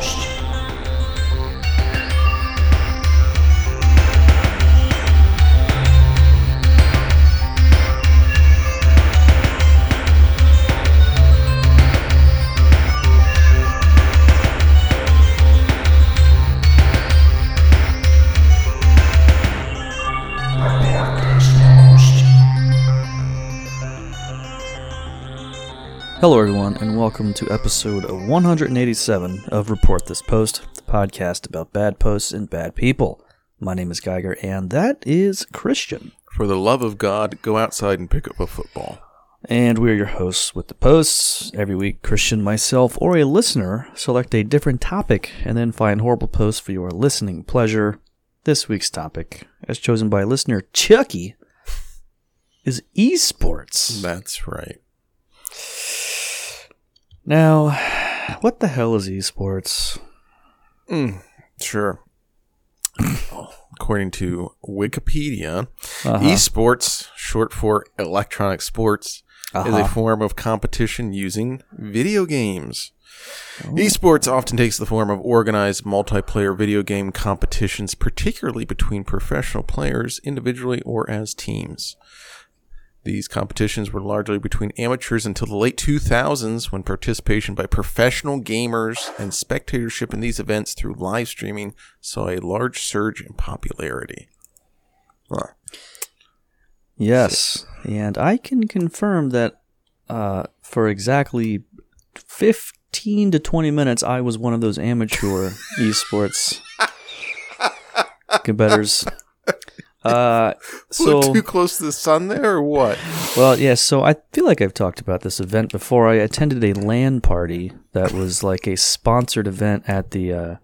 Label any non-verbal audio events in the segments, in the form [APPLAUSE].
host. And welcome to episode 187 of Report This Post, the podcast about bad posts and bad people. My name is Geiger, and that is Christian. For the love of God, go outside and pick up a football. And we're your hosts with the posts. Every week, Christian, myself, or a listener select a different topic and then find horrible posts for your listening pleasure. This week's topic, as chosen by listener Chucky, is esports. That's right. Now, what the hell is esports? Sure. According to Wikipedia, Uh-huh. esports, short for electronic sports, is Uh-huh. a form of competition using video games. Oh. Esports often takes the form of organized multiplayer video game competitions, particularly between professional players, individually or as teams. These competitions were largely between amateurs until the late 2000s when participation by professional gamers and spectatorship in these events through live streaming saw a large surge in popularity. Huh. Yes, and I can confirm that uh, for exactly 15 to 20 minutes, I was one of those amateur [LAUGHS] esports competitors. Uh, [LAUGHS] so, too close to the sun there or what? well, yeah, so I feel like I've talked about this event before. I attended a LAN party that was like a sponsored event at the uh,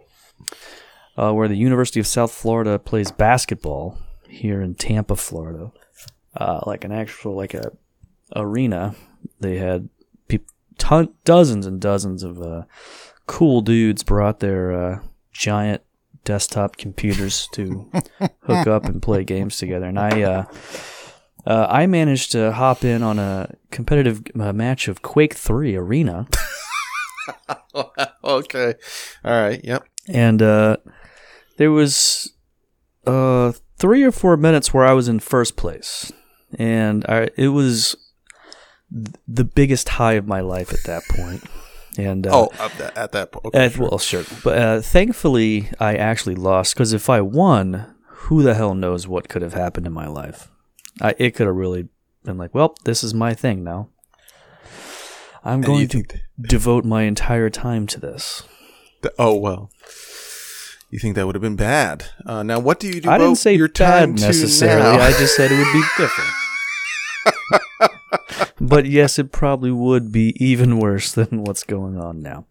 uh, where the University of South Florida plays basketball here in Tampa, Florida. Uh, like an actual like a arena. They had peop ton- dozens and dozens of uh, cool dudes brought their uh, giant desktop computers to hook up and play games together. And I uh, uh, I managed to hop in on a competitive uh, match of Quake Three Arena. [LAUGHS] okay. All right. Yep. and uh, there was uh, three or four minutes where I was in first place, and I, it was th- the biggest high of my life at that point. And uh, Oh, at that, at that point. Okay, uh, well, sure, but uh, thankfully I actually lost because if I won, who the hell knows what could have happened in my life? I, it could have really been like, well, this is my thing now. I'm And going to think th- [LAUGHS] devote my entire time to this. th- oh well. You think that would have been bad? Uh, now, what do you do? I didn't say your bad time to necessarily. I just said it would be different. [LAUGHS] but yes, it probably would be even worse than what's going on now.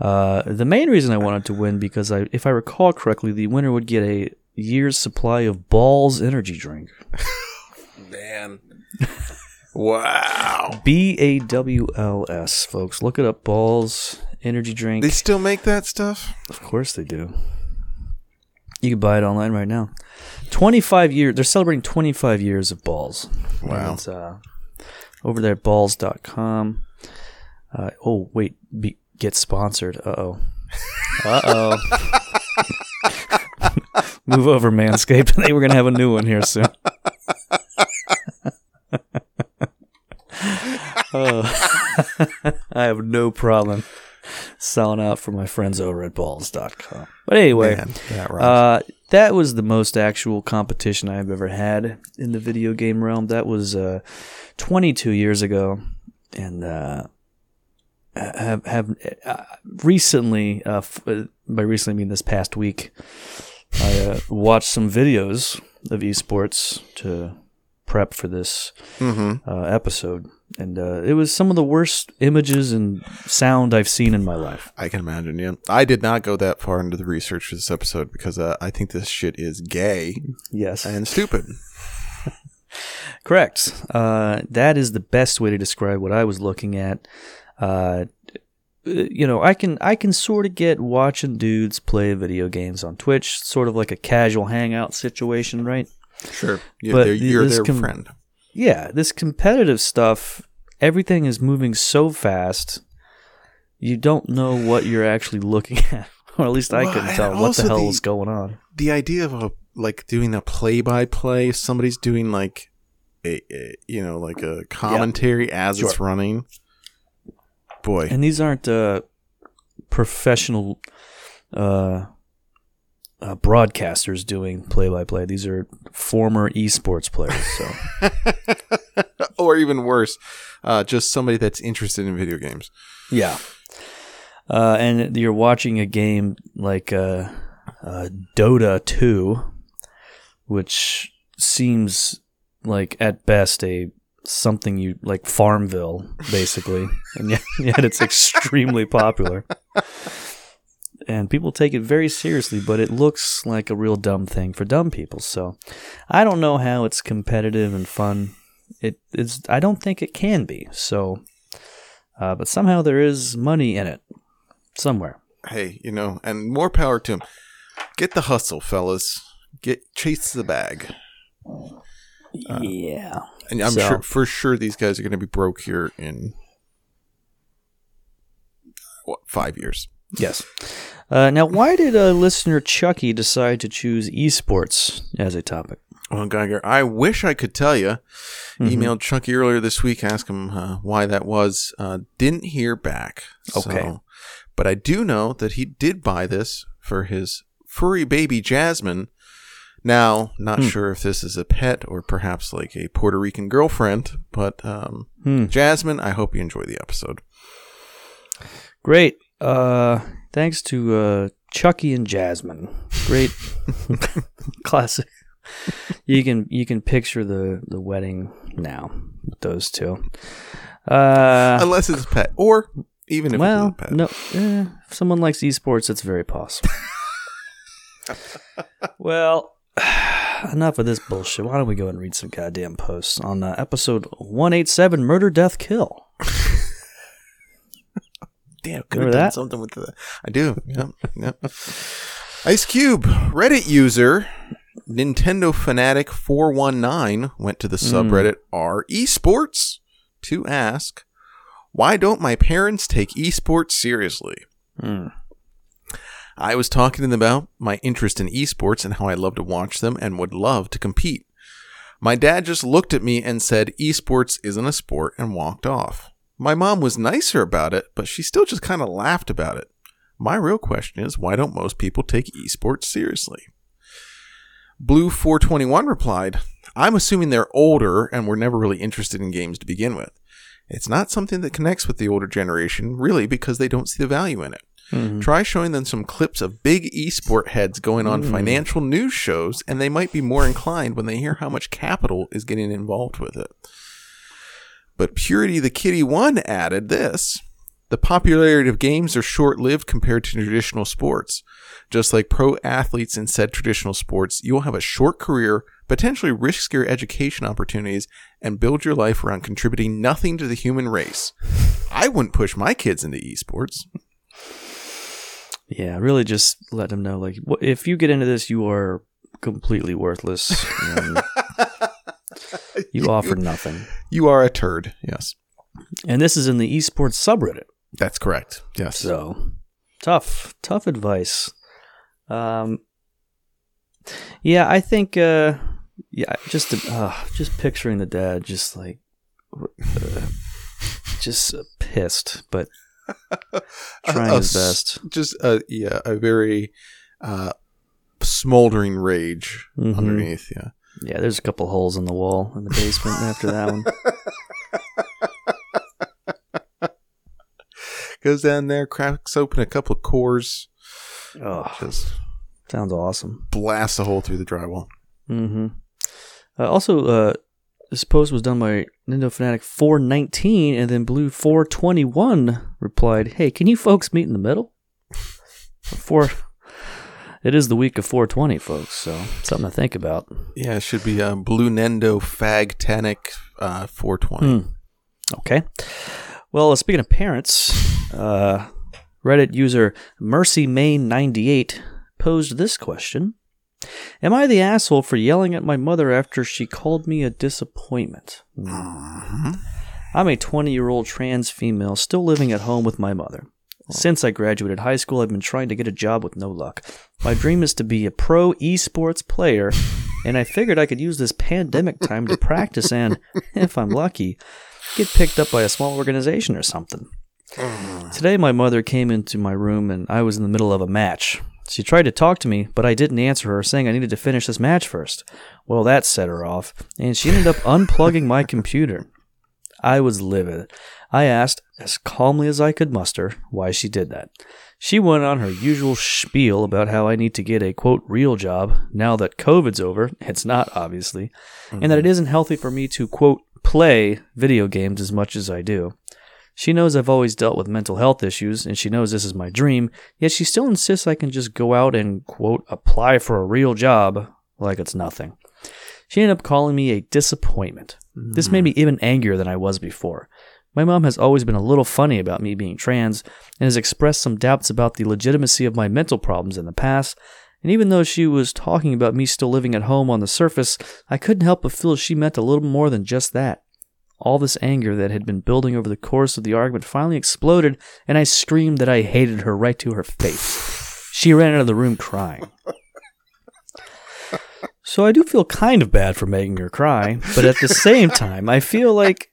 Uh, the main reason I wanted to win because I, if I recall correctly, the winner would get a year's supply of Bawls energy drink. Man. wow. B A W L S, folks. Look it up. Bawls energy drink. They still make that stuff? Of course they do. You can buy it online right now. 25 years. They're celebrating 25 years of balls. Wow. Uh, over there at balls.com. Uh, oh, wait. Be, get sponsored. Uh oh. Uh oh. [LAUGHS] Move over, Manscaped. [LAUGHS] I think we're going to have a new one here soon. [LAUGHS] oh. I have no problem selling out for my friends over at balls.com. But anyway, Man, uh, that was the most actual competition I've ever had in the video game realm. That was uh, 22 years ago, and uh, have have uh, recently, uh, f- uh, by recently I mean this past week, I uh, watched some videos of esports to prep for this mm-hmm. uh, episode, and uh, it was some of the worst images and sound I've seen in my life. I can imagine, yeah. I did not go that far into the research for this episode because uh, I think this shit is gay Yes, and stupid. [LAUGHS] Correct. Uh, that is the best way to describe what I was looking at. Uh, you know, I can I can sort of get watching dudes play video games on Twitch, sort of like a casual hangout situation, right? Sure. You, But they're- you're their com- friend. Yeah, this competitive stuff, everything is moving so fast. you don't know what you're actually looking [LAUGHS] at, or at least I Well, couldn't tell what the hell the- was going on. The idea of a like doing a play by play, somebody's doing like a, a you know like a commentary as it's running. Boy, And these aren't uh, professional uh, uh, broadcasters doing play by play. These are former esports players. So [LAUGHS] or even worse, uh, just somebody that's interested in video games. yeah, uh, and you're watching a game like uh, uh, Dota 2, which seems like at best a something you like Farmville, basically, and yet, [LAUGHS] yet it's extremely popular. And people take it very seriously, but it looks like a real dumb thing for dumb people. So I don't know how it's competitive and fun. It is. I don't think it can be. So, uh, but somehow there is money in it somewhere. Hey, you know, and more power to him. Get the hustle, fellas. Get chase the bag. yeah. And I'm So- sure for sure these guys are going to be broke here in what five years. Yes. Uh, now, why did uh, listener Chucky decide to choose esports as a topic? Well, Geiger, I wish I could tell you. Mm-hmm. Emailed Chucky earlier this week, asked him uh, why that was. Uh, didn't hear back. Okay. So, but I do know that he did buy this for his furry baby Jasmine. Now, not Hmm. sure if this is a pet or perhaps like a Puerto Rican girlfriend, but um, Hmm. Jasmine, I hope you enjoy the episode. Great. Uh, thanks to uh, Chucky and Jasmine. Great, [LAUGHS] classic. You can you can picture the the wedding now with those two. Uh, Unless it's a pet, or even if well, it's a pet. no. Eh, if someone likes esports, it's very possible. [LAUGHS] well, [SIGHS] enough of this bullshit. Why don't we go and read some goddamn posts on uh, episode one eight seven, Murder, Death, Kill. [LAUGHS] Damn, could Remember have done that? something with the. I do. Yep. Yep. Ice Cube, Reddit user, Nintendo Fanatic four one nine went to the subreddit R Esports to ask, why don't my parents take esports seriously? Hmm. I was talking to them about my interest in esports and how I love to watch them and would love to compete. My dad just looked at me and said, Esports isn't a sport, and walked off. My mom was nicer about it, but she still just kind of laughed about it. My real question is, why don't most people take esports seriously? Blue421 replied, I'm assuming they're older and were never really interested in games to begin with. It's not something that connects with the older generation, really, because they don't see the value in it. Mhm. Try showing them some clips of big esport heads going on financial news shows, and they might be more inclined when they hear how much capital is getting involved with it. But Purity the Kitty One added this The popularity of games are short lived compared to traditional sports. Just like pro athletes in said traditional sports, you will have a short career, potentially risk your education opportunities, and build your life around contributing nothing to the human race. I wouldn't push my kids into esports. Yeah, really just let them know like if you get into this, you are completely worthless. [LAUGHS] [LAUGHS] you offer nothing. You are a turd. Yes. And this is in the esports subreddit. That's correct. Yes. So tough, tough advice. Um, yeah, I think. Uh, yeah, just uh, just picturing the dad, just like, uh, just uh, pissed, but [LAUGHS] trying A- his best. Just a yeah, a very uh, smoldering rage Mhm. underneath. Yeah. Yeah, there's a couple holes in the wall in the basement after that one. [LAUGHS] Goes down there, cracks open a couple of Coors, Oh, just sounds awesome. blasts a hole through the drywall. Mm-hmm. Uh, also, uh, this post was done by Nintendo Fanatic 419, and then Blue 421 replied, "Hey, can you folks meet in the middle?" Four. It is the week of 420, folks, so something to think about. Yeah, it should be um, Blue Nendo Fagtanic uh, 420. Hmm. Okay. Well, uh, speaking of parents, uh, Reddit user MercyMain98 posed this question Am I the asshole for yelling at my mother after she called me a disappointment? Mhm. I'm a 20 year old trans female still living at home with my mother. Since I graduated high school, I've been trying to get a job with no luck. My dream is to be a pro esports player, and I figured I could use this pandemic time to practice and, if I'm lucky, get picked up by a small organization or something. [SIGHS] Today, my mother came into my room and I was in the middle of a match. She tried to talk to me, but I didn't answer her, saying I needed to finish this match first. Well, that set her off, and she ended up unplugging my computer. I was livid. I asked, as calmly as I could muster, why she did that. She went on her usual spiel about how I need to get a quote real job now that COVID's over. It's not, obviously. And that it mm-hmm. isn't healthy for me to quote play video games as much as I do. She knows I've always dealt with mental health issues, and she knows this is my dream, yet she still insists I can just go out and, quote, apply for a real job like it's nothing. She ended up calling me a disappointment. This made mm-hmm. me even angrier than I was before. My mom has always been a little funny about me being trans and has expressed some doubts about the legitimacy of my mental problems in the past. And even though she was talking about me still living at home on the surface, I couldn't help but feel she meant a little more than just that. All this anger that had been building over the course of the argument finally exploded, and I screamed that I hated her right to her face. She ran out of the room crying. So I do feel kind of bad for making her cry, but at the same time, I feel like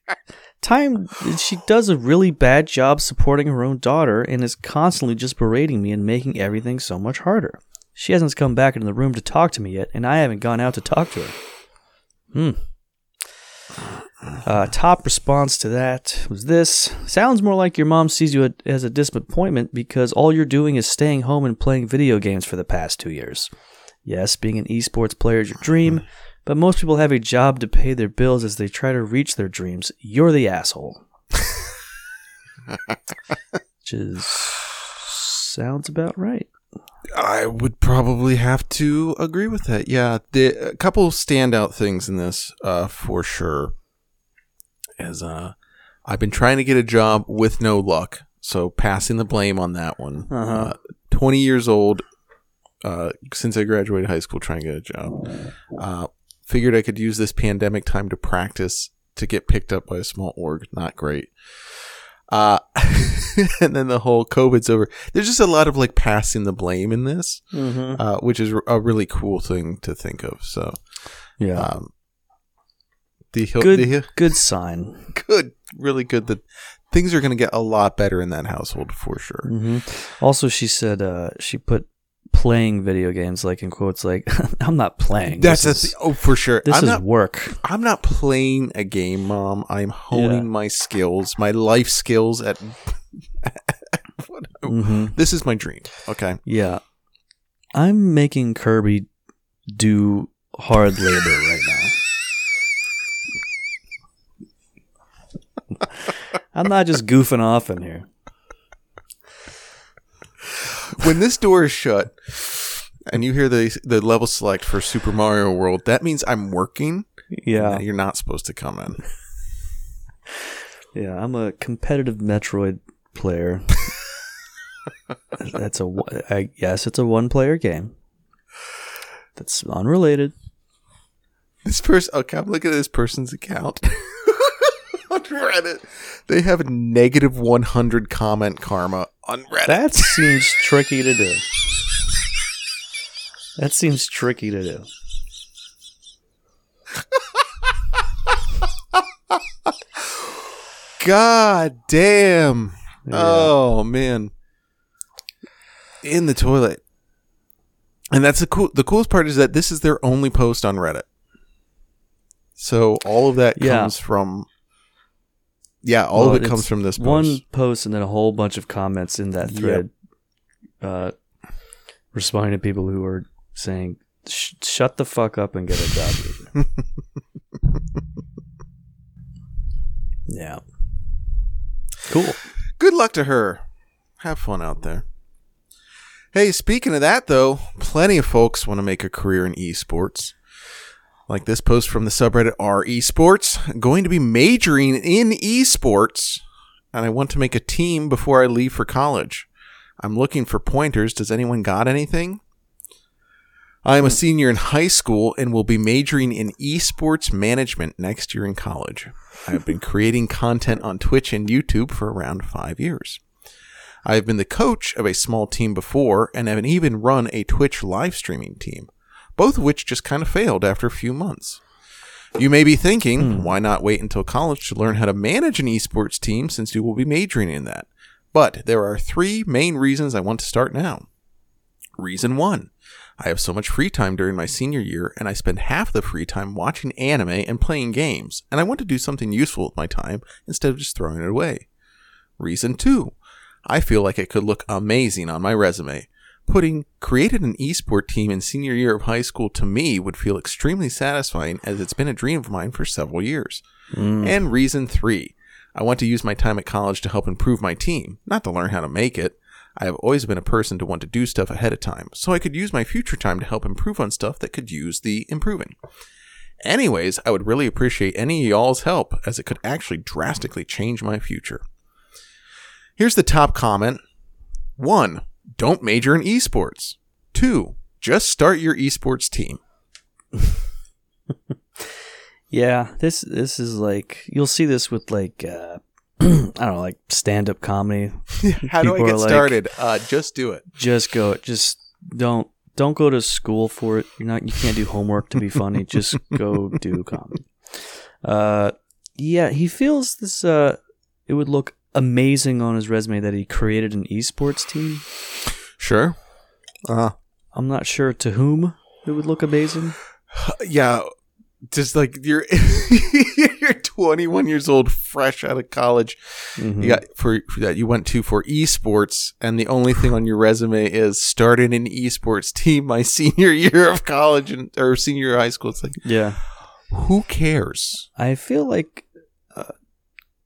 time she does a really bad job supporting her own daughter and is constantly just berating me and making everything so much harder. She hasn't come back into the room to talk to me yet, and I haven't gone out to talk to her. Hmm. Uh, top response to that was this Sounds more like your mom sees you as a disappointment because all you're doing is staying home and playing video games for the past two years. Yes, being an esports player is your dream, but most people have a job to pay their bills as they try to reach their dreams. You're the asshole. [LAUGHS] Which is. sounds about right. I would probably have to agree with that. Yeah, the a couple of standout things in this, uh, for sure. As uh, I've been trying to get a job with no luck, so passing the blame on that one. Uh-huh. Uh, Twenty years old, uh, since I graduated high school, trying to get a job. Uh, figured I could use this pandemic time to practice to get picked up by a small org. Not great. Uh, [LAUGHS] and then the whole COVID's over. There's just a lot of like passing the blame in this, Mm-hmm. uh, which is a really cool thing to think of. So, Yeah. um, the, good, the good sign. [LAUGHS] good, really good that things are going to get a lot better in that household for sure. hmm Also, she said uh, she put playing video games like in quotes like [LAUGHS] I'm not playing. That's this a is, th- oh for sure. this I'm is not work. I'm not playing a game, mom. I'm honing Yeah. my skills, my life skills at. [LAUGHS] what- hmm This is my dream. Okay. Yeah, I'm making Kirby do hard labor right now. [LAUGHS] I'm not just goofing off in here. When this door is shut and you hear the the level select for Super Mario World, that means I'm working. Yeah, You're not supposed to come in. yeah. I'm a competitive Metroid player. [LAUGHS] That's a one- I, yes, it's a one-player game. That's unrelated. This person, okay, I'm looking at this person's account [LAUGHS] on Reddit. They have a negative 100 comment karma on Reddit. That seems tricky to do. That seems tricky to do. [LAUGHS] God damn. Yeah. Oh man. In the toilet. And that's the cool the coolest part is that this is their only post on Reddit. So all of that Yeah. comes from Yeah, all Well, of it comes from this post. One post and then a whole bunch of comments in that Yep. thread, uh, responding to people who are saying, "Shut the fuck up and get a job." [LAUGHS] yeah. Cool. Good luck to her. Have fun out there. Hey, speaking of that though, plenty of folks want to make a career in esports. Like this post from the subreddit R Esports, going to be majoring in esports, and I want to make a team before I leave for college. I'm looking for pointers. Does anyone got anything? I am a senior in high school and will be majoring in esports management next year in college. I have been creating content on Twitch and YouTube for around five years. I have been the coach of a small team before and have even run a Twitch live streaming team, both of which just kind of failed after a few months. You may be thinking, hmm. why not wait until college to learn how to manage an esports team since you will be majoring in that? But there are three main reasons I want to start now. Reason one I have so much free time during my senior year, and I spend half the free time watching anime and playing games, and I want to do something useful with my time instead of just throwing it away. Reason two I feel like it could look amazing on my resume. Putting created an esport team in senior year of high school to me would feel extremely satisfying as it's been a dream of mine for several years. Mm. And reason three I want to use my time at college to help improve my team, not to learn how to make it. I have always been a person to want to do stuff ahead of time, so I could use my future time to help improve on stuff that could use the improving. Anyways, I would really appreciate any of y'all's help as it could actually drastically change my future. Here's the top comment. 1. Don't major in esports. 2. Just start your esports team. [LAUGHS] Yeah, this this is like you'll see this with like uh, [CLEARS THROAT] I don't know, like stand up comedy. [LAUGHS] How do I get like- started? Uh, just do it. Just go. Just don't don't go to school for it. You're not. You can't do homework to be funny. [LAUGHS] Just go do comedy. Uh, yeah, he feels this. Uh, it would look amazing on his resume that he created an esports team. Sure. Uh, I'm not sure to whom it would look amazing. [SIGHS] yeah. Just like you're, [LAUGHS] you're 21 years old, fresh out of college. Mhm. You got for, for that you went to for esports, and the only thing on your resume is started an esports team my [LAUGHS] senior year of college and or senior year of high school. It's like Yeah. who cares? I feel like,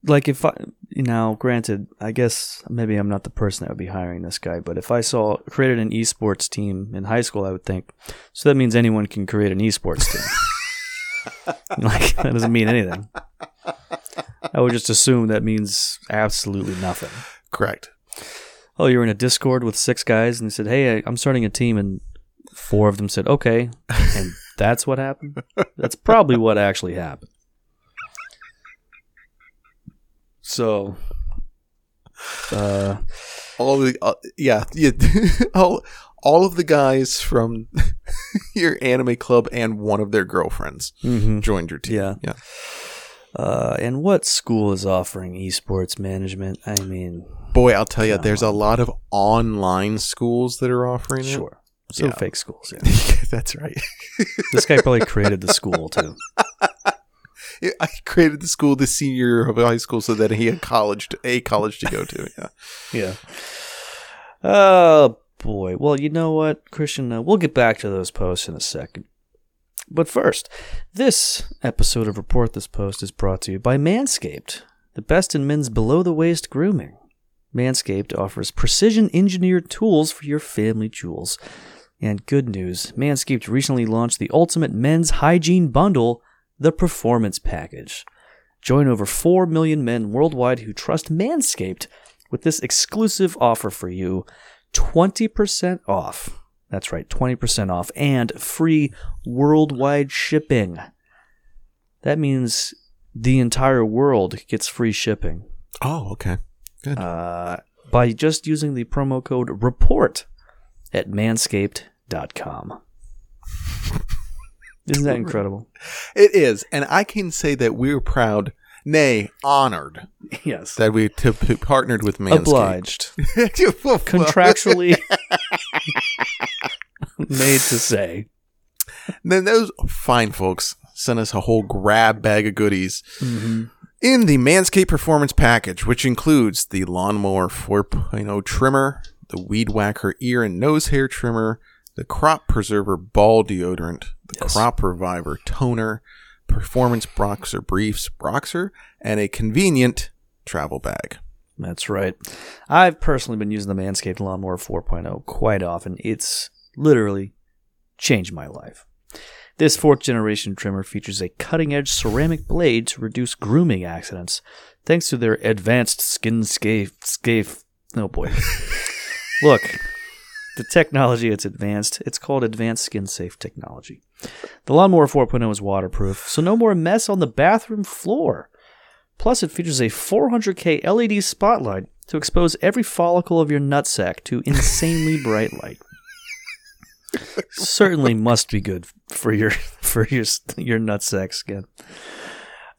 like if I, you know, granted, I guess maybe I'm not the person that would be hiring this guy, but if I saw created an esports team in high school, I would think, so that means anyone can create an esports team. [LAUGHS] like that doesn't mean anything. I would just assume that means absolutely nothing. Correct. Oh, you're in a Discord with six guys, and they said, "Hey, I- I'm starting a team," and four of them said, "Okay," and [LAUGHS] that's what happened. That's probably what actually happened. So, uh, All the uh, yeah, yeah [LAUGHS] all all of the guys from [LAUGHS] your anime club and one of their girlfriends mhm. joined your team. Yeah. yeah. uh, and what school is offering esports management? I mean, Boy, I'll tell you, there's a lot of online schools that are offering it. sure, so Yeah. fake schools. Yeah. [LAUGHS] That's right. this guy probably created the school too. [LAUGHS] I created the school the senior year of high school so that he had college to, a college to go to. Yeah. [LAUGHS] Yeah. Oh boy. Well, you know what, Christian? Uh, we'll get back to those posts in a second. But first, this episode of Report This Post is brought to you by Manscaped, the best in men's below the waist grooming. Manscaped offers precision engineered tools for your family jewels. And good news Manscaped recently launched the ultimate men's hygiene bundle, the Performance Package. Join over 4 million men worldwide who trust Manscaped with this exclusive offer for you 20% off. That's right, 20% off and free worldwide shipping. That means the entire world gets free shipping Oh, okay. Good. uh, by just using the promo code REPORT at manscaped.com. Isn't that [LAUGHS] incredible? it is, and I can say that we're proud, nay, honored Yes. that we t- p- partnered with Manscaped. Obliged. [LAUGHS] Contractually [LAUGHS] made to say. Then those fine folks sent us a whole grab bag of goodies mm-hmm. in the Manscaped Performance Package, which includes the Lawnmower 4.0 trimmer, the Weed Whacker ear and nose hair trimmer, the Crop Preserver ball deodorant, the Yes. Crop Reviver toner, Performance Broxer briefs, Broxer, and a convenient travel bag. That's right. I've personally been using the Manscaped Lawnmower 4.0 quite often. It's literally changed my life. This fourth generation trimmer features a cutting edge ceramic blade to reduce grooming accidents thanks to their advanced skin scape. scape oh boy. [LAUGHS] Look, the technology it's advanced. It's called advanced skin safe technology. The Lawnmower 4.0 is waterproof, so no more mess on the bathroom floor. Plus, it features a 400K LED spotlight to expose every follicle of your nutsack to insanely [LAUGHS] bright light. Certainly must be good for your [LAUGHS] for your your nutsack skin.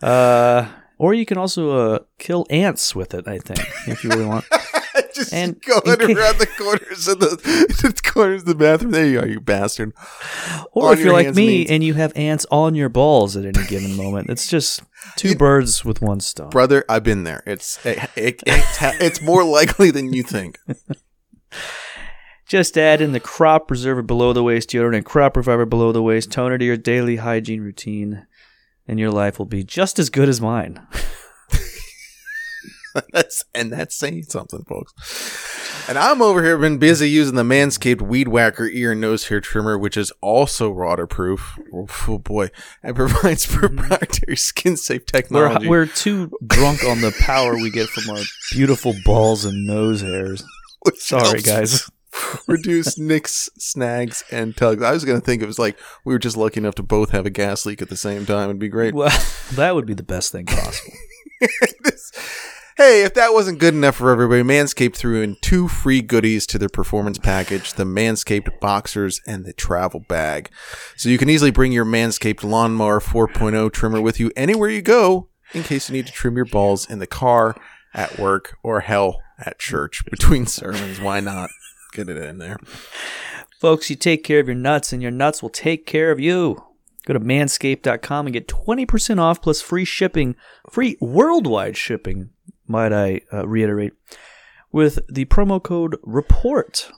Uh, or you can also uh, kill ants with it. I think if you really want. [LAUGHS] Just And going ca- around the corners of the, [LAUGHS] the corners of the bathroom. There you are, you bastard. Or On if you're like me and and you have ants on your balls at any given moment, it's just two birds with one stone. Brother, I've been there. It's it, it, it's, it's more likely than you think. [LAUGHS] Just add in the crop preserver below the waist deodorant and crop reviver below the waist toner to your daily hygiene routine, and your life will be just as good as mine. [LAUGHS] [LAUGHS] That's and that's saying something, folks. And I'm over here been busy using the Manscaped Weed Whacker ear and nose hair trimmer, which is also waterproof. Oh boy, and [LAUGHS] provides mm-hmm. proprietary skin safe We're, technology. we're too drunk on the power we get from our beautiful balls and nose hairs. [LAUGHS] Sorry, guys. Reduce nicks, snags, and tugs. I was going to think it was like we were just lucky enough to both have a gas leak at the same time. It'd be great. Well, that would be the best thing possible. Hey, if that wasn't good enough for everybody, Manscaped threw in two free goodies to their performance package the Manscaped Boxers and the Travel Bag. So you can easily bring your Manscaped Lawnmower 4.0 trimmer with you anywhere you go in case you need to trim your balls in the car, at work, or hell, at church [LAUGHS] between sermons. Why not? Get it in there. Folks, you take care of your nuts, and your nuts will take care of you. Go to manscaped.com and get 20% off plus free shipping, free worldwide shipping, might I uh, reiterate, with the promo code REPORT.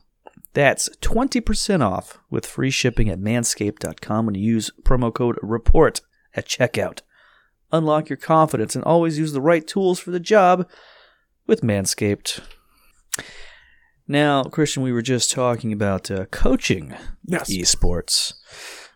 That's 20% off with free shipping at manscaped.com when you use promo code REPORT at checkout. Unlock your confidence and always use the right tools for the job with Manscaped. Now, Christian, we were just talking about uh, coaching Yes. esports.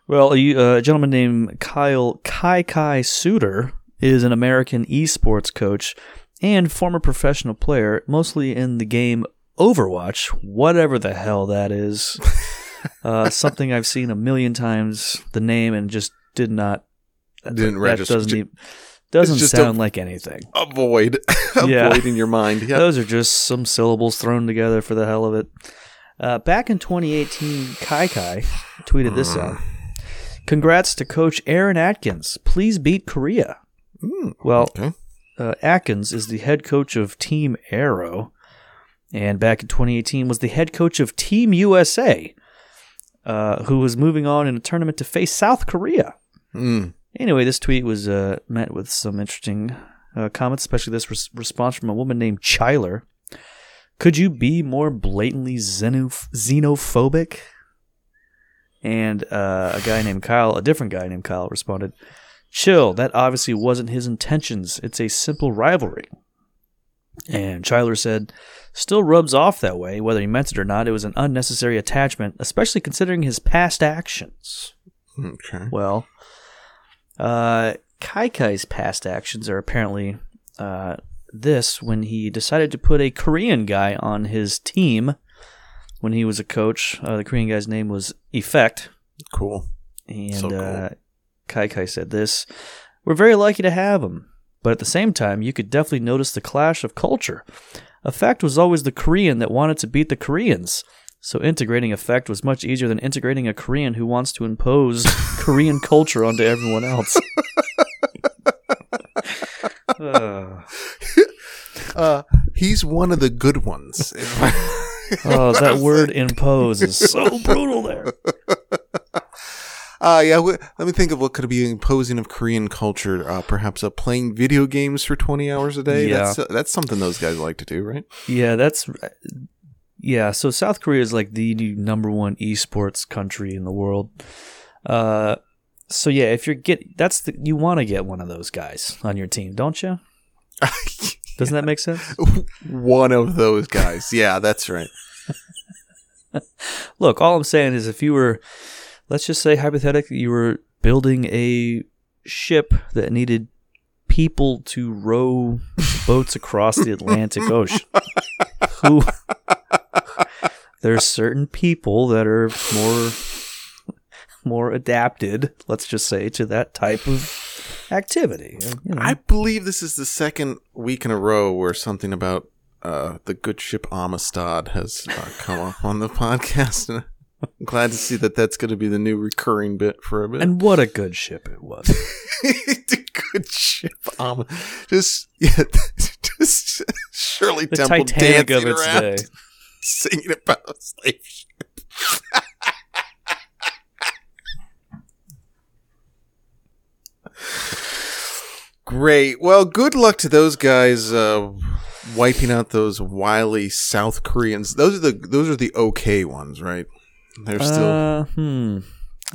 Well, a, a gentleman named Kyle KyKy Souder is an American esports coach and former professional player, mostly in the game Overwatch, whatever the hell that is. [LAUGHS] uh, something I've seen a million times. The name and just did not that- Didn't that register. Doesn't, e- doesn't just a- sound like anything. Avoid. [LAUGHS] Yeah. Avoid in your mind. [LAUGHS] Yeah. Those are just some syllables thrown together for the hell of it. Uh, back in 2018, KyKy tweeted this out. Congrats to Coach Aaron Atkins. Please beat Korea. Mm, Well, okay. Uh, Atkins is the head coach of Team Arrow, and back in 2018 was the head coach of Team USA, uh, who was moving on in a tournament to face South Korea. Mm. Anyway, this tweet was uh, met with some interesting uh, comments, especially this res- response from a woman named Chyler. Could you be more blatantly xenoph- xenophobic? And uh, a guy named Kyle, a different guy named Kyle, responded, Chill, that obviously wasn't his intentions. It's a simple rivalry. And Chyler said, Still rubs off that way, whether he meant it or not. It was an unnecessary attachment, especially considering his past actions. Okay. Well, uh, KyKy's past actions are apparently uh, this when he decided to put a Korean guy on his team when he was a coach. Uh, the Korean guy's name was Effect. Cool. And So cool. KyKy said this We're very lucky to have him, but at the same time, you could definitely notice the clash of culture. Effect was always the Korean that wanted to beat the Koreans. So integrating Effect was much easier than integrating a Korean who wants to impose [LAUGHS] Korean culture onto everyone else. Uh, [LAUGHS] Uh, he's one of the good ones. [LAUGHS] oh, that word impose is so brutal there. Uh, yeah, w- let me think of what could be imposing of Korean culture. Uh, perhaps uh, playing video games for 20 hours a day. Yeah. That's, uh, that's something those guys like to do, right? Yeah, that's yeah. So South Korea is like the number one esports country in the world. Uh, so yeah, if you're get that's the you want to get one of those guys on your team, don't you? [LAUGHS] Doesn't that make sense? one of those guys. Yeah, that's right. [LAUGHS] Look, all I'm saying is if you were, let's just say hypothetically, you were building a ship that needed people to row [LAUGHS] boats across the Atlantic Ocean. Who [LAUGHS] there's certain people that are more more adapted, let's just say, to that type of activity. You know. I believe this is the second week in a row where something about uh, the good ship Amistad has uh, come up on the [LAUGHS] podcast, I'm glad to see that that's going to be the new recurring bit for a bit. And what a good ship it was. [LAUGHS] good ship Am- just yeah, [LAUGHS] just Shirley The Temple Titanic dancing of its around, day. [LAUGHS] singing about a slave ship. Great. Well, good luck to those guys uh, wiping out those wily South Koreans. Those are the those are the okay ones, right? They're still Uh, hmm.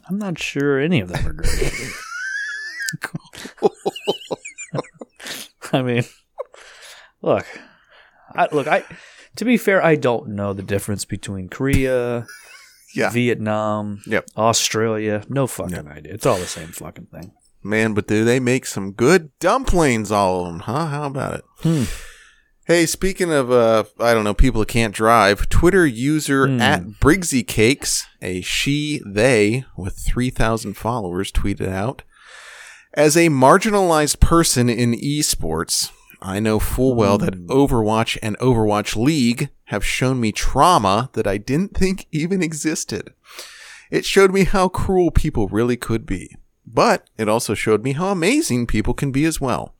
I'm not sure any of them are great. [LAUGHS] [LAUGHS] I mean, look, I, look. I to be fair, I don't know the difference between Korea, yeah. Vietnam, Yep. Australia. No fucking idea. It's all the same fucking thing. Man, but do they make some good dumplings, all of them, huh? How about it? Hmm. Hey, speaking of, uh, I don't know, people that can't drive, Twitter user Hmm. at Briggsy Cakes, a she, they with 3,000 followers, tweeted out As a marginalized person in esports, I know full well that Overwatch and Overwatch League have shown me trauma that I didn't think even existed. It showed me how cruel people really could be. But it also showed me how amazing people can be as well.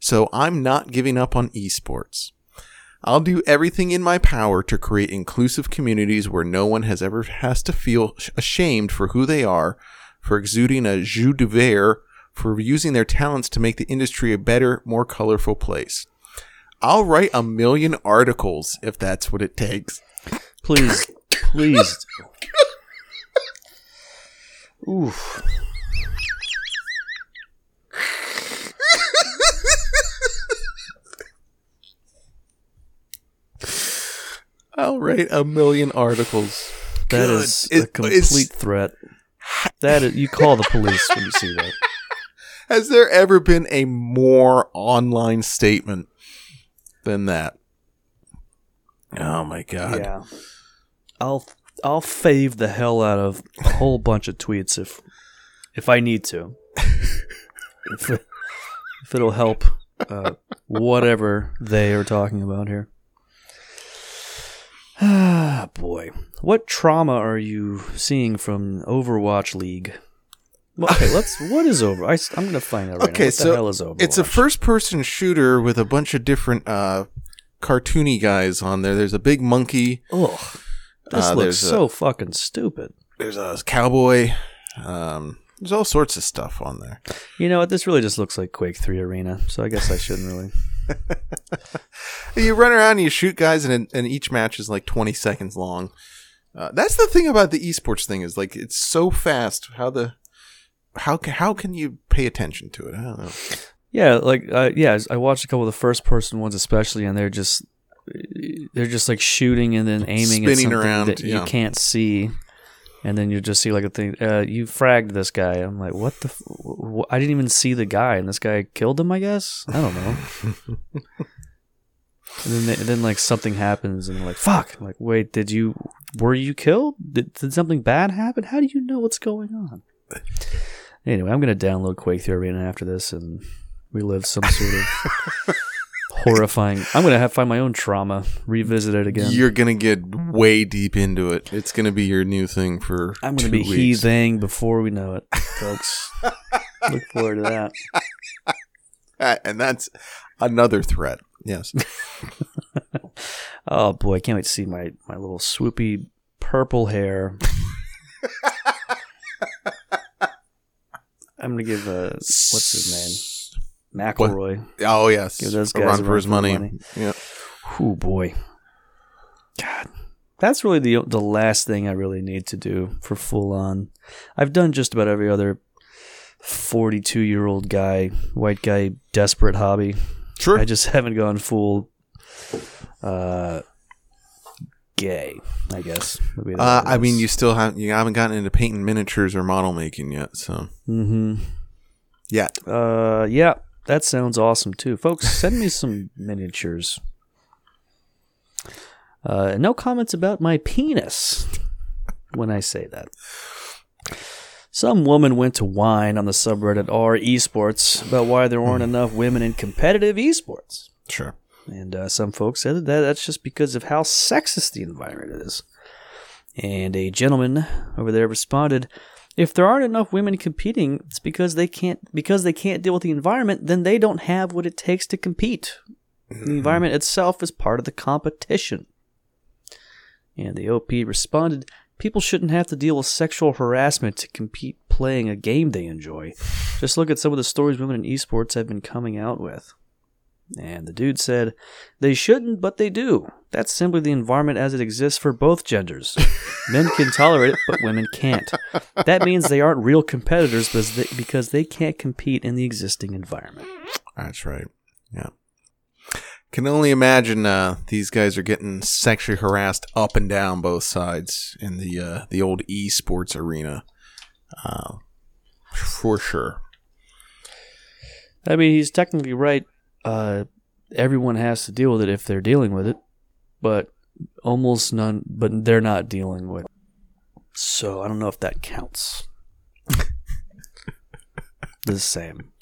So I'm not giving up on esports. I'll do everything in my power to create inclusive communities where no one has ever has to feel ashamed for who they are, for exuding a jus de verre, for using their talents to make the industry a better, more colorful place. I'll write a million articles if that's what it takes. Please, please. [LAUGHS] Oof. I'll write a million articles. That Good. is It- a complete threat. That is, you call the police when you see that. [LAUGHS] Has there ever been a more online statement than that? Oh my god. Yeah. I'll I'll fave the hell out of a whole bunch of tweets if if I need to. if, it, if it'll help uh, whatever they are talking about here. Ah, boy. What trauma are you seeing from Overwatch League? Well, okay, let's. [LAUGHS] What is over? I, am going to find out right now. Okay, What so the hell is Overwatch? It's a first person shooter with a bunch of different uh cartoony guys on there. There's a big monkey, Ugh. This Uh, looks there's a- so fucking stupid. there's a cowboy, um there's all sorts of stuff on there. You know what? This really just looks like Quake 3 Arena, so I guess I shouldn't really. [LAUGHS] [LAUGHS] You run around and you shoot guys and and each match is like 20 seconds long. Uh, that's the thing about the esports thing is like it's so fast how the how ca- how can you pay attention to it? I don't know. Yeah, like uh, yeah, I watched a couple of the first person ones especially, and they're just they're just like shooting and then aiming at Spinning something around, that yeah. you can't see, and then you just see like a thing. Uh, you fragged this guy. I'm like, what the? F- I didn't even see the guy, and this guy killed him. I guess I don't know. [LAUGHS] and then, they, and then like something happens, and like, fuck. I'm like, wait, did you? Were you killed? Did, did something bad happen? How do you know what's going on? Anyway, I'm gonna download Quake 3 Arena after this and relive some sort of [LAUGHS] horrifying. I'm gonna have to find my own trauma, revisit it again. You're gonna get way deep into it. It's gonna be your new thing for. I'm gonna be weeks. heaving before we know it, folks. [LAUGHS] Look forward to that. And that's another threat. Yes. [LAUGHS] Oh boy, I can't wait to see my my little swoopy purple hair. [LAUGHS] I'm gonna give a what's his name, McElroy. Oh yes. Give those a guys run a for his money. money. Yeah. Oh boy, God, that's really the the last thing I really need to do for full on. I've done just about every other forty-two year old guy, white guy, desperate hobby. Sure. I just [LAUGHS] haven't gone full uh, gay. I guess. would be the Uh. I mean, you still haven't you haven't gotten into painting miniatures or model making yet. So Mhm. yeah. Uh, yeah, that sounds awesome too, folks. Send me some [LAUGHS] miniatures. Uh, no comments about my penis when I say that. Some woman went to whine on the subreddit r esports about why there weren't enough women in competitive esports. Sure. And uh, some folks said that that's just because of how sexist the environment is. And a gentleman over there responded, "If there aren't enough women competing, it's because they can't because they can't deal with the environment. Then they don't have what it takes to compete. The mm-hmm. environment itself is part of the competition." And the OP responded, "People shouldn't have to deal with sexual harassment to compete playing a game they enjoy. Just look at some of the stories women in esports have been coming out with." And the dude said, They shouldn't, but they do. That's simply the environment as it exists for both genders. Men can tolerate it, but women can't. That means they aren't real competitors because they, because they can't compete in the existing environment. That's right. Yeah. Can only imagine uh, these guys are getting sexually harassed up and down both sides in the uh, the old esports arena, uh, for sure. I mean, he's technically right. Uh, everyone has to deal with it if they're dealing with it, but almost none, but they're not dealing with it. So I don't know if that counts. [LAUGHS] the same.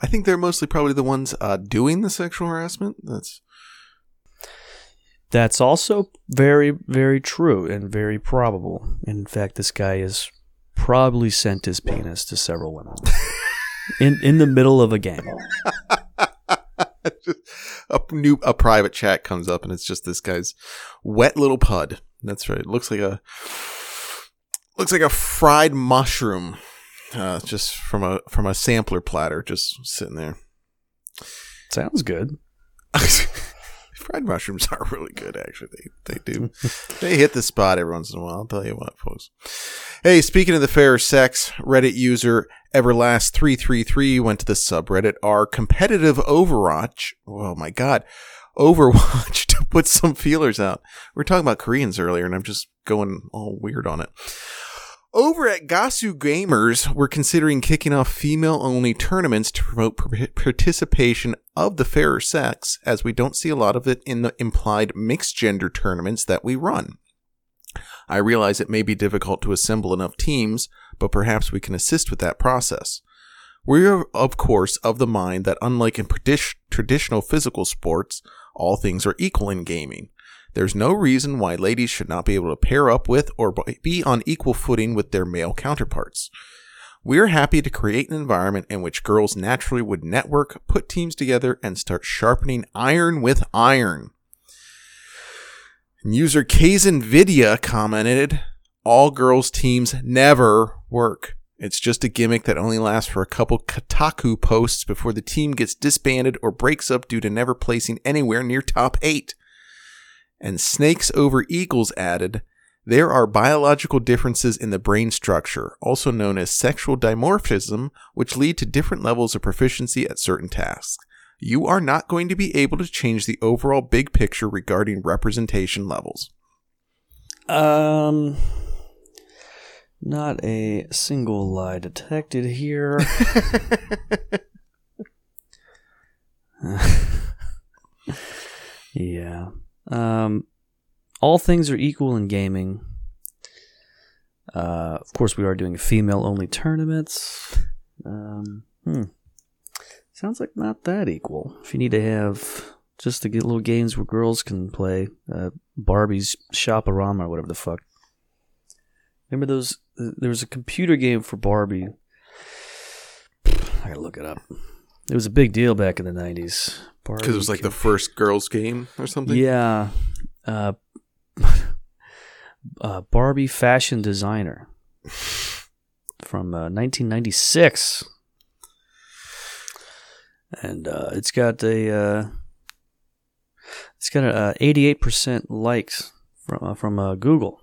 I think they're mostly probably the ones uh, doing the sexual harassment. That's That's also very, very true and very probable. In fact, this guy has probably sent his penis to several women [LAUGHS] in in the middle of a game. [LAUGHS] a new a private chat comes up and it's just this guy's wet little pud. That's right. It looks like a looks like a fried mushroom, uh, just from a from a sampler platter, just sitting there. Sounds good. [LAUGHS] fried mushrooms are really good, actually. They they do. they hit the spot every once in a while. I'll tell you what, folks. Hey, speaking of the fairer sex, Reddit user Everlast333 went to the subreddit r competitive Overwatch. Oh my god. Overwatch [LAUGHS] to put some feelers out. We were talking about Koreans earlier, and I'm just going all weird on it. Over at GosuGamers, we're considering kicking off female only tournaments to promote par- participation of the fairer sex, as we don't see a lot of it in the implied mixed gender tournaments that we run. I realize it may be difficult to assemble enough teams, but perhaps we can assist with that process. We are, of course, of the mind that unlike in tradi- traditional physical sports, all things are equal in gaming. There's no reason why ladies should not be able to pair up with or be on equal footing with their male counterparts. We're happy to create an environment in which girls naturally would network, put teams together, and start sharpening iron with iron. User Kazanvidia commented, all girls teams never work. It's just a gimmick that only lasts for a couple Kotaku posts before the team gets disbanded or breaks up due to never placing anywhere near top 8. And Snakes Over Eagles added, there are biological differences in the brain structure, also known as sexual dimorphism, which lead to different levels of proficiency at certain tasks. You are not going to be able to change the overall big picture regarding representation levels. Um, not a single lie detected here. [LAUGHS] yeah. Um, all things are equal in gaming. Uh, of course, we are doing female only tournaments. Um, hmm. Sounds like not that equal. If you need to have just the little games where girls can play, uh, Barbie's Shoparama or whatever the fuck. Remember those? There was a computer game for Barbie. I gotta look it up. It was a big deal back in the nineties. Because it was like the first girls' game or something? Yeah. Uh, [LAUGHS] uh, Barbie Fashion Designer [LAUGHS] from uh, 1996. And uh, it's got a uh, it's got a 88% likes from uh, from uh, Google.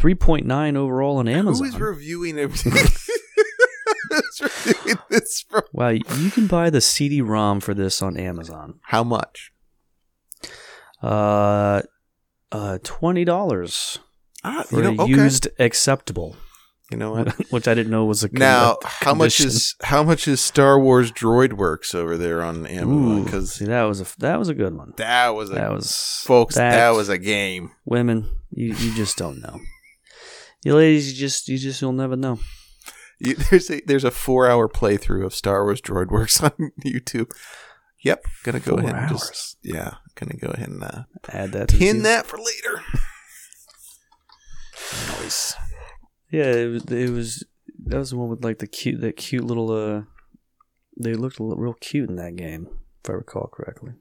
3.9 overall on Amazon. Who is reviewing [LAUGHS] reviewing this from? Wow, you can buy the CD-ROM for this on Amazon. How much? Uh, uh, twenty dollars Ah, for you know, okay. used acceptable, you know what? [LAUGHS] which I didn't know was a Now, how much is how much is Star Wars Droid Works over there on Amazon? Because that was a that was a good one. that was a That was folks. That, was a game. women. You you just don't know. You ladies, you just you just you'll never know. You, [LAUGHS] there's a there's a four hour playthrough of Star Wars Droid Works [LAUGHS] on YouTube. Yep, gonna go Four ahead and hours. just yeah, gonna go ahead and uh, Add that. To pin that for later. nice. Yeah, it was. It was. That was the one with like the cute, that cute little. uh They looked a little, real cute in that game, if I recall correctly.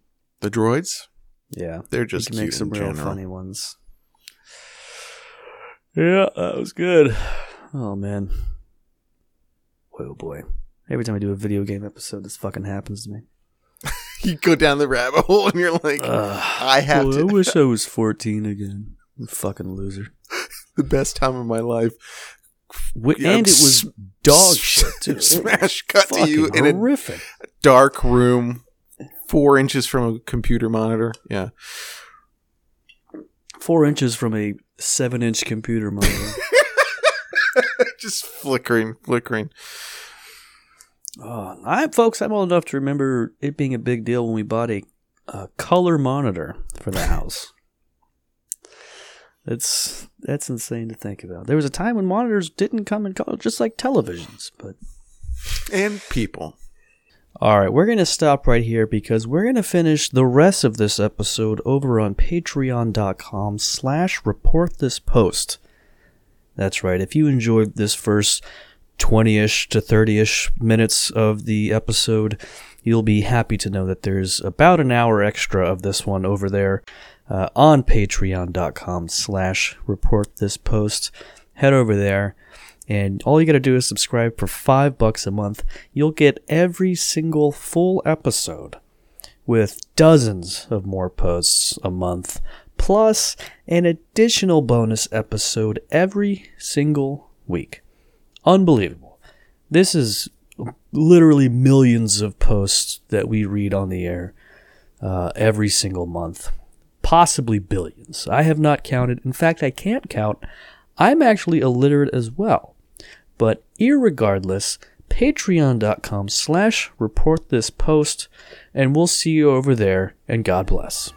The droids, Yeah, they're you just can cute make some real general. funny ones. Yeah, that was good. Oh man. Oh boy. Every time I do a video game episode, this fucking happens to me. [LAUGHS] You go down the rabbit hole and you're like, Ugh. I have Boy, to. I wish [LAUGHS] I was 14 again. You fucking loser. [LAUGHS] the best time of my life. And it was dog shit too. [LAUGHS] Smash cut to you in a dark room, four inches from a computer monitor. Yeah, Four inches from a seven-inch computer monitor. [LAUGHS] just flickering, flickering. Oh, I, folks, I'm old enough to remember it being a big deal when we bought a, a color monitor for the house. That's that's insane to think about. There was a time when monitors didn't come in color, just like televisions. But And people. all right, we're gonna stop right here because we're gonna finish the rest of this episode over on Patreon.com/slash Report This Post. That's right. If you enjoyed this first 20 ish to 30 ish minutes of the episode, you'll be happy to know that there's about an hour extra of this one over there uh, on patreon.com slash report this post. Head over there. And all you got to do is subscribe for five bucks a month. You'll get every single full episode with dozens of more posts a month, plus an additional bonus episode every single week. Unbelievable. This is literally millions of posts that we read on the air uh, every single month, possibly billions. I have not counted. In fact, I can't count. I'm actually illiterate as well. But irregardless, patreon.com slash report this post, and we'll see you over there, and God bless.